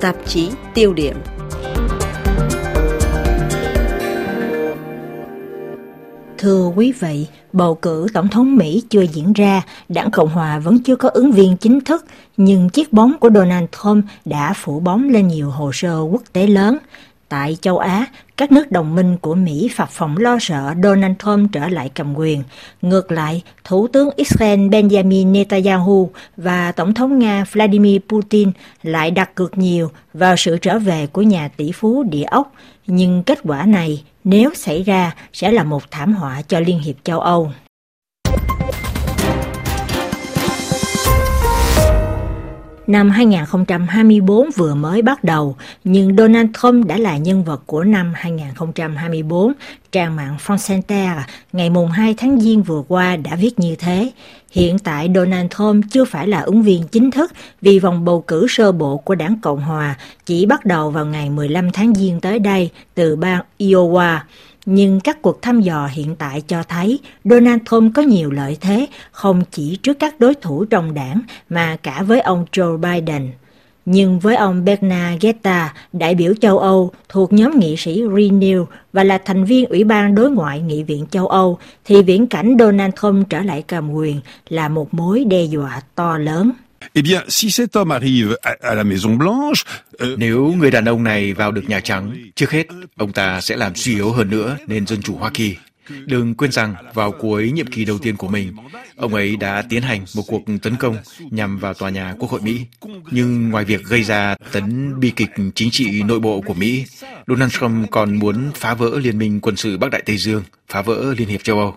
tạp chí tiêu điểm. Thưa quý vị, bầu cử tổng thống Mỹ chưa diễn ra, đảng Cộng Hòa vẫn chưa có ứng viên chính thức, nhưng chiếc bóng của Donald Trump đã phủ bóng lên nhiều hồ sơ quốc tế lớn. Tại châu Á, các nước đồng minh của Mỹ phập phòng lo sợ Donald Trump trở lại cầm quyền. Ngược lại, Thủ tướng Israel Benjamin Netanyahu và Tổng thống Nga Vladimir Putin lại đặt cược nhiều vào sự trở về của nhà tỷ phú địa ốc. Nhưng kết quả này, nếu xảy ra, sẽ là một thảm họa cho Liên hiệp châu Âu. Năm 2024 vừa mới bắt đầu, nhưng Donald Trump đã là nhân vật của năm 2024. Trang mạng Fonseca ngày mùng 2 tháng Giêng vừa qua đã viết như thế. Hiện tại Donald Trump chưa phải là ứng viên chính thức vì vòng bầu cử sơ bộ của đảng Cộng Hòa chỉ bắt đầu vào ngày 15 tháng Giêng tới đây từ bang Iowa. Nhưng các cuộc thăm dò hiện tại cho thấy Donald Trump có nhiều lợi thế không chỉ trước các đối thủ trong đảng mà cả với ông Joe Biden. Nhưng với ông Bernard Guetta, đại biểu châu Âu thuộc nhóm nghị sĩ Renew và là thành viên Ủy ban Đối ngoại Nghị viện châu Âu, thì viễn cảnh Donald Trump trở lại cầm quyền là một mối đe dọa to lớn. Eh bien, si cet homme arrive à, à la Maison Blanche, euh... nếu người đàn ông này vào được Nhà Trắng, trước hết ông ta sẽ làm suy yếu hơn nữa nền dân chủ Hoa Kỳ. Đừng quên rằng vào cuối nhiệm kỳ đầu tiên của mình, ông ấy đã tiến hành một cuộc tấn công nhằm vào tòa nhà Quốc hội Mỹ. Nhưng ngoài việc gây ra tấn bi kịch chính trị nội bộ của Mỹ, Donald Trump còn muốn phá vỡ Liên minh quân sự Bắc Đại Tây Dương, phá vỡ Liên hiệp châu Âu.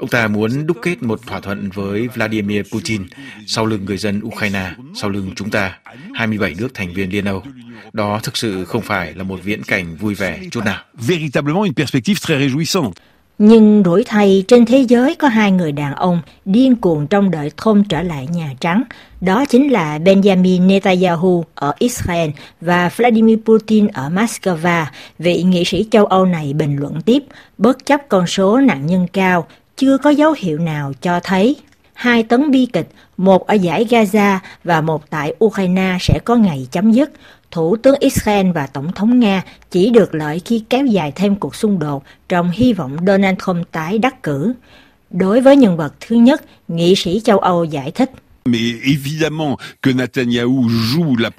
Ông ta muốn đúc kết một thỏa thuận với Vladimir Putin sau lưng người dân Ukraine, sau lưng chúng ta, 27 nước thành viên Liên Âu. Đó thực sự không phải là một viễn cảnh vui vẻ chút nào. Véritablement une perspective très réjouissante. Nhưng đổi thay trên thế giới có hai người đàn ông điên cuồng trong đợi Trump trở lại Nhà Trắng. Đó chính là Benjamin Netanyahu ở Israel và Vladimir Putin ở Moscow. Vị nghị sĩ châu Âu này bình luận tiếp, bất chấp con số nạn nhân cao, chưa có dấu hiệu nào cho thấy hai tấn bi kịch, một ở giải Gaza và một tại Ukraine sẽ có ngày chấm dứt. Thủ tướng Israel và Tổng thống Nga chỉ được lợi khi kéo dài thêm cuộc xung đột trong hy vọng Donald Trump tái đắc cử. Đối với nhân vật thứ nhất, nghị sĩ châu Âu giải thích.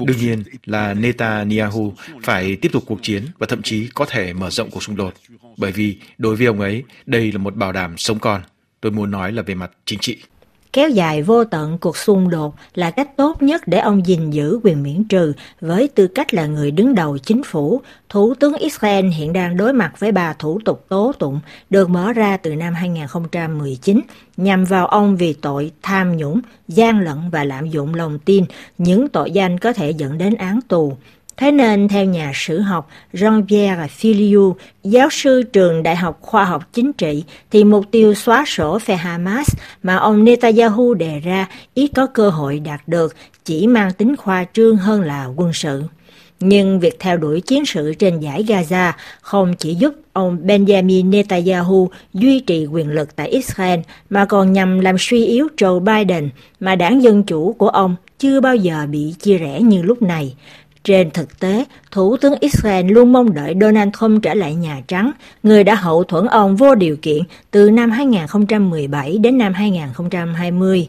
Đương nhiên là Netanyahu phải tiếp tục cuộc chiến và thậm chí có thể mở rộng cuộc xung đột. Bởi vì đối với ông ấy, đây là một bảo đảm sống còn. Tôi muốn nói là về mặt chính trị. Kéo dài vô tận cuộc xung đột là cách tốt nhất để ông gìn giữ quyền miễn trừ với tư cách là người đứng đầu chính phủ. Thủ tướng Israel hiện đang đối mặt với ba thủ tục tố tụng được mở ra từ năm 2019 nhằm vào ông vì tội tham nhũng, gian lận và lạm dụng lòng tin, những tội danh có thể dẫn đến án tù. Thế nên, theo nhà sử học Jean-Pierre Filiu, giáo sư trường Đại học Khoa học Chính trị, thì mục tiêu xóa sổ phe Hamas mà ông Netanyahu đề ra ít có cơ hội đạt được, chỉ mang tính khoa trương hơn là quân sự. Nhưng việc theo đuổi chiến sự trên giải Gaza không chỉ giúp ông Benjamin Netanyahu duy trì quyền lực tại Israel mà còn nhằm làm suy yếu Joe Biden mà đảng Dân Chủ của ông chưa bao giờ bị chia rẽ như lúc này. Trên thực tế, Thủ tướng Israel luôn mong đợi Donald Trump trở lại Nhà Trắng, người đã hậu thuẫn ông vô điều kiện từ năm 2017 đến năm 2020.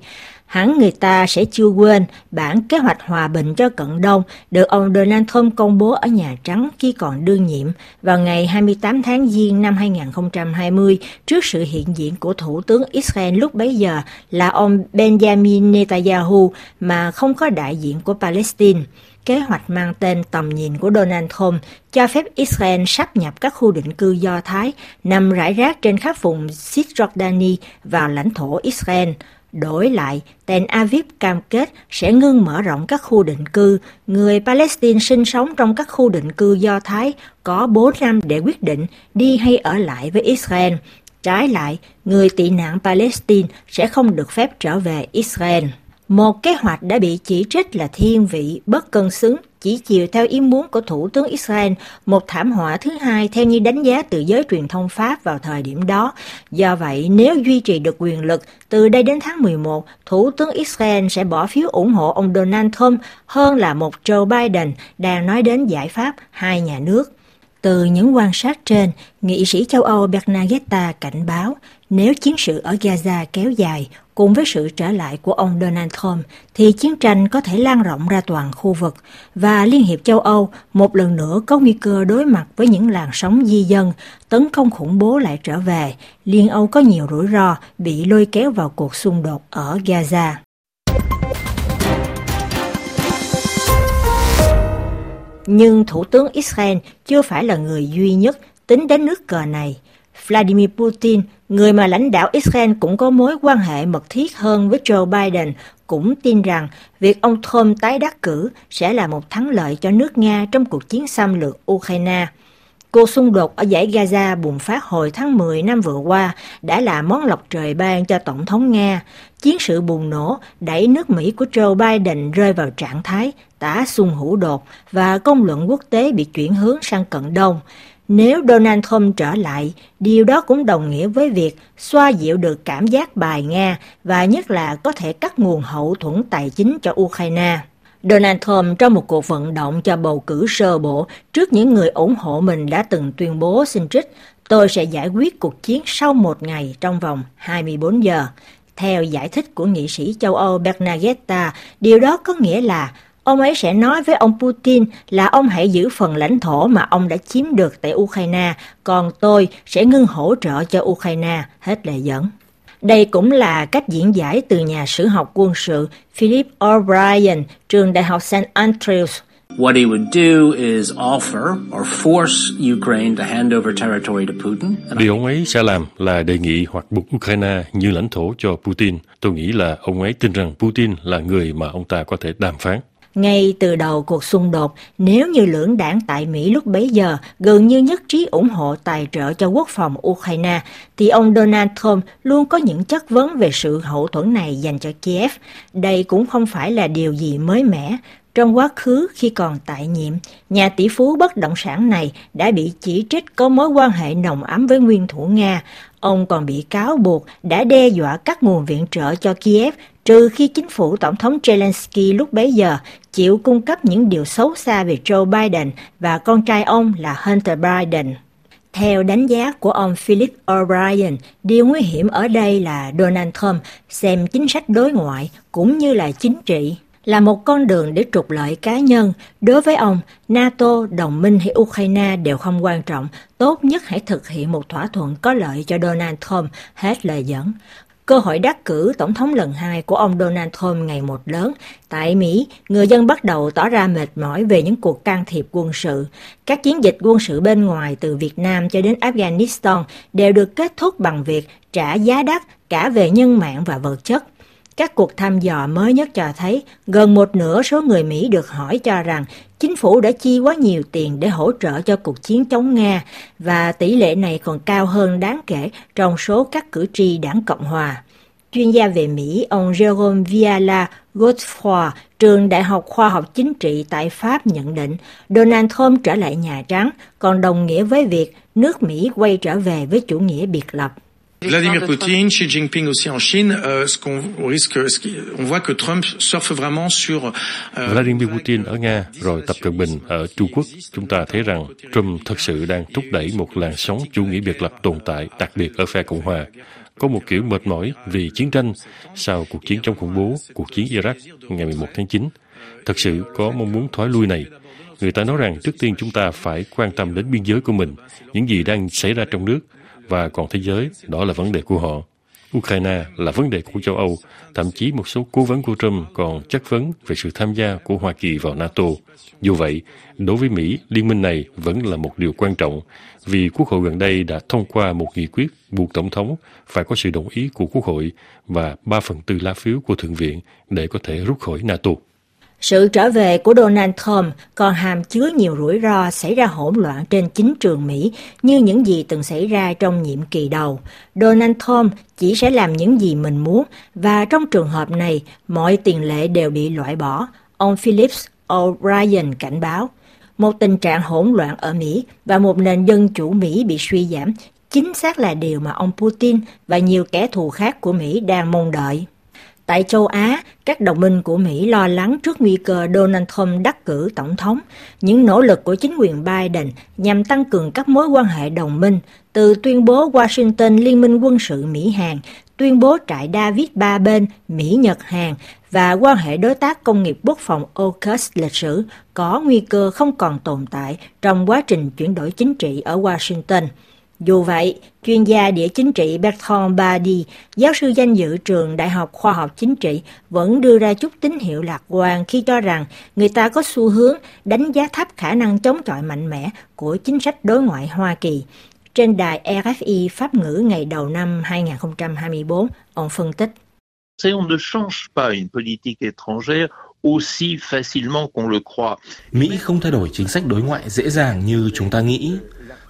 Hẳn người ta sẽ chưa quên bản kế hoạch hòa bình cho Cận Đông được ông Donald Trump công bố ở Nhà Trắng khi còn đương nhiệm vào ngày 28 tháng Giêng năm 2020 trước sự hiện diện của Thủ tướng Israel lúc bấy giờ là ông Benjamin Netanyahu mà không có đại diện của Palestine. Kế hoạch mang tên tầm nhìn của Donald Trump cho phép Israel sắp nhập các khu định cư Do Thái nằm rải rác trên khắp vùng Cisjordani vào lãnh thổ Israel. Đổi lại, Tel Aviv cam kết sẽ ngưng mở rộng các khu định cư. Người Palestine sinh sống trong các khu định cư Do Thái có 4 năm để quyết định đi hay ở lại với Israel. Trái lại, người tị nạn Palestine sẽ không được phép trở về Israel. Một kế hoạch đã bị chỉ trích là thiên vị, bất cân xứng, chỉ chiều theo ý muốn của Thủ tướng Israel, một thảm họa thứ hai theo như đánh giá từ giới truyền thông Pháp vào thời điểm đó. Do vậy, nếu duy trì được quyền lực, từ đây đến tháng 11, Thủ tướng Israel sẽ bỏ phiếu ủng hộ ông Donald Trump hơn là một Joe Biden đang nói đến giải pháp hai nhà nước. Từ những quan sát trên, nghị sĩ châu Âu Bernadetta cảnh báo nếu chiến sự ở Gaza kéo dài cùng với sự trở lại của ông Donald Trump thì chiến tranh có thể lan rộng ra toàn khu vực và Liên hiệp châu Âu một lần nữa có nguy cơ đối mặt với những làn sóng di dân, tấn công khủng bố lại trở về. Liên Âu có nhiều rủi ro bị lôi kéo vào cuộc xung đột ở Gaza. Nhưng Thủ tướng Israel chưa phải là người duy nhất tính đến nước cờ này. Vladimir Putin, người mà lãnh đạo Israel cũng có mối quan hệ mật thiết hơn với Joe Biden, cũng tin rằng việc ông Trump tái đắc cử sẽ là một thắng lợi cho nước Nga trong cuộc chiến xâm lược Ukraine. Cuộc xung đột ở giải Gaza bùng phát hồi tháng 10 năm vừa qua đã là món lọc trời ban cho Tổng thống Nga. Chiến sự bùng nổ đẩy nước Mỹ của Joe Biden rơi vào trạng thái tả xung hữu đột và công luận quốc tế bị chuyển hướng sang cận đông. Nếu Donald Trump trở lại, điều đó cũng đồng nghĩa với việc xoa dịu được cảm giác bài Nga và nhất là có thể cắt nguồn hậu thuẫn tài chính cho Ukraine. Donald Trump trong một cuộc vận động cho bầu cử sơ bộ trước những người ủng hộ mình đã từng tuyên bố xin trích tôi sẽ giải quyết cuộc chiến sau một ngày trong vòng 24 giờ. Theo giải thích của nghị sĩ châu Âu Bernadetta, điều đó có nghĩa là ông ấy sẽ nói với ông Putin là ông hãy giữ phần lãnh thổ mà ông đã chiếm được tại Ukraine, còn tôi sẽ ngưng hỗ trợ cho Ukraine, hết lời dẫn. Đây cũng là cách diễn giải từ nhà sử học quân sự Philip O'Brien, trường Đại học St. Andrews. What he would do is offer or force Ukraine to hand over territory to Putin. Điều ông ấy sẽ làm là đề nghị hoặc buộc Ukraine như lãnh thổ cho Putin. Tôi nghĩ là ông ấy tin rằng Putin là người mà ông ta có thể đàm phán. Ngay từ đầu cuộc xung đột, nếu như lưỡng đảng tại Mỹ lúc bấy giờ gần như nhất trí ủng hộ tài trợ cho quốc phòng Ukraine, thì ông Donald Trump luôn có những chất vấn về sự hậu thuẫn này dành cho Kiev. Đây cũng không phải là điều gì mới mẻ. Trong quá khứ khi còn tại nhiệm, nhà tỷ phú bất động sản này đã bị chỉ trích có mối quan hệ nồng ấm với nguyên thủ Nga. Ông còn bị cáo buộc đã đe dọa cắt nguồn viện trợ cho Kiev trừ khi chính phủ Tổng thống Zelensky lúc bấy giờ chịu cung cấp những điều xấu xa về Joe Biden và con trai ông là Hunter Biden. Theo đánh giá của ông Philip O'Brien, điều nguy hiểm ở đây là Donald Trump xem chính sách đối ngoại cũng như là chính trị là một con đường để trục lợi cá nhân. Đối với ông, NATO, đồng minh hay Ukraine đều không quan trọng. Tốt nhất hãy thực hiện một thỏa thuận có lợi cho Donald Trump, hết lời dẫn. Cơ hội đắc cử tổng thống lần hai của ông Donald Trump ngày một lớn. Tại Mỹ, người dân bắt đầu tỏ ra mệt mỏi về những cuộc can thiệp quân sự. Các chiến dịch quân sự bên ngoài từ Việt Nam cho đến Afghanistan đều được kết thúc bằng việc trả giá đắt cả về nhân mạng và vật chất. Các cuộc thăm dò mới nhất cho thấy gần một nửa số người Mỹ được hỏi cho rằng chính phủ đã chi quá nhiều tiền để hỗ trợ cho cuộc chiến chống Nga và tỷ lệ này còn cao hơn đáng kể trong số các cử tri đảng Cộng Hòa. Chuyên gia về Mỹ, ông Jerome Viala Godefroy, trường Đại học Khoa học Chính trị tại Pháp nhận định Donald Trump trở lại Nhà Trắng còn đồng nghĩa với việc nước Mỹ quay trở về với chủ nghĩa biệt lập. Vladimir Poutine, Xi Jinping aussi en Chine, euh, ce qu'on risque, on voit que Trump surfe vraiment sur. Euh, Vladimir Putin ở Nga, rồi Tập Cận Bình ở Trung Quốc, chúng ta thấy rằng Trump thật sự đang thúc đẩy một làn sóng chủ nghĩa biệt lập tồn tại, đặc biệt ở phe Cộng hòa. Có một kiểu mệt mỏi vì chiến tranh sau cuộc chiến chống khủng bố, cuộc chiến Iraq ngày 11 tháng 9. Thật sự có mong muốn thoái lui này. Người ta nói rằng trước tiên chúng ta phải quan tâm đến biên giới của mình, những gì đang xảy ra trong nước, và còn thế giới, đó là vấn đề của họ. Ukraine là vấn đề của châu Âu, thậm chí một số cố vấn của Trump còn chất vấn về sự tham gia của Hoa Kỳ vào NATO. Dù vậy, đối với Mỹ, liên minh này vẫn là một điều quan trọng vì Quốc hội gần đây đã thông qua một nghị quyết buộc Tổng thống phải có sự đồng ý của Quốc hội và 3 phần tư lá phiếu của Thượng viện để có thể rút khỏi NATO. Sự trở về của Donald Trump còn hàm chứa nhiều rủi ro xảy ra hỗn loạn trên chính trường Mỹ như những gì từng xảy ra trong nhiệm kỳ đầu. Donald Trump chỉ sẽ làm những gì mình muốn và trong trường hợp này mọi tiền lệ đều bị loại bỏ. Ông Phillips O'Brien cảnh báo, một tình trạng hỗn loạn ở Mỹ và một nền dân chủ Mỹ bị suy giảm chính xác là điều mà ông Putin và nhiều kẻ thù khác của Mỹ đang mong đợi. Tại châu Á, các đồng minh của Mỹ lo lắng trước nguy cơ Donald Trump đắc cử tổng thống. Những nỗ lực của chính quyền Biden nhằm tăng cường các mối quan hệ đồng minh, từ tuyên bố Washington Liên minh quân sự Mỹ-Hàn, tuyên bố trại David ba bên Mỹ-Nhật-Hàn và quan hệ đối tác công nghiệp quốc phòng AUKUS lịch sử có nguy cơ không còn tồn tại trong quá trình chuyển đổi chính trị ở Washington. Dù vậy, chuyên gia địa chính trị Bertrand Badi, giáo sư danh dự trường Đại học Khoa học Chính trị, vẫn đưa ra chút tín hiệu lạc quan khi cho rằng người ta có xu hướng đánh giá thấp khả năng chống chọi mạnh mẽ của chính sách đối ngoại Hoa Kỳ. Trên đài RFI Pháp ngữ ngày đầu năm 2024, ông phân tích. On ne change pas une politique étrangère aussi facilement qu'on le croit. Mỹ không thay đổi chính sách đối ngoại dễ dàng như chúng ta nghĩ.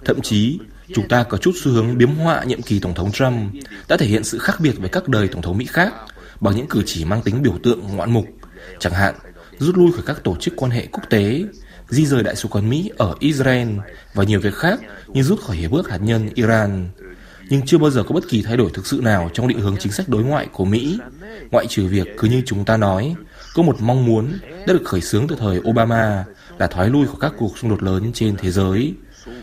Thậm chí, chúng ta có chút xu hướng biếm họa nhiệm kỳ Tổng thống Trump đã thể hiện sự khác biệt với các đời Tổng thống Mỹ khác bằng những cử chỉ mang tính biểu tượng ngoạn mục, chẳng hạn rút lui khỏi các tổ chức quan hệ quốc tế, di rời đại sứ quán Mỹ ở Israel và nhiều việc khác như rút khỏi hiệp ước hạt nhân Iran. Nhưng chưa bao giờ có bất kỳ thay đổi thực sự nào trong định hướng chính sách đối ngoại của Mỹ, ngoại trừ việc cứ như chúng ta nói, có một mong muốn đã được khởi xướng từ thời Obama là thoái lui khỏi các cuộc xung đột lớn trên thế giới.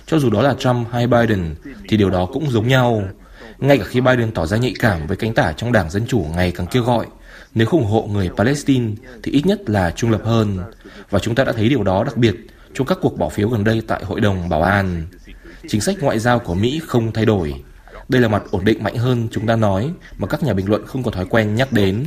Cho dù đó là Trump hay Biden thì điều đó cũng giống nhau. Ngay cả khi Biden tỏ ra nhạy cảm với cánh tả trong Đảng Dân Chủ ngày càng kêu gọi, nếu không ủng hộ người Palestine thì ít nhất là trung lập hơn. Và chúng ta đã thấy điều đó đặc biệt trong các cuộc bỏ phiếu gần đây tại Hội đồng Bảo an. Chính sách ngoại giao của Mỹ không thay đổi. Đây là mặt ổn định mạnh hơn chúng ta nói mà các nhà bình luận không có thói quen nhắc đến.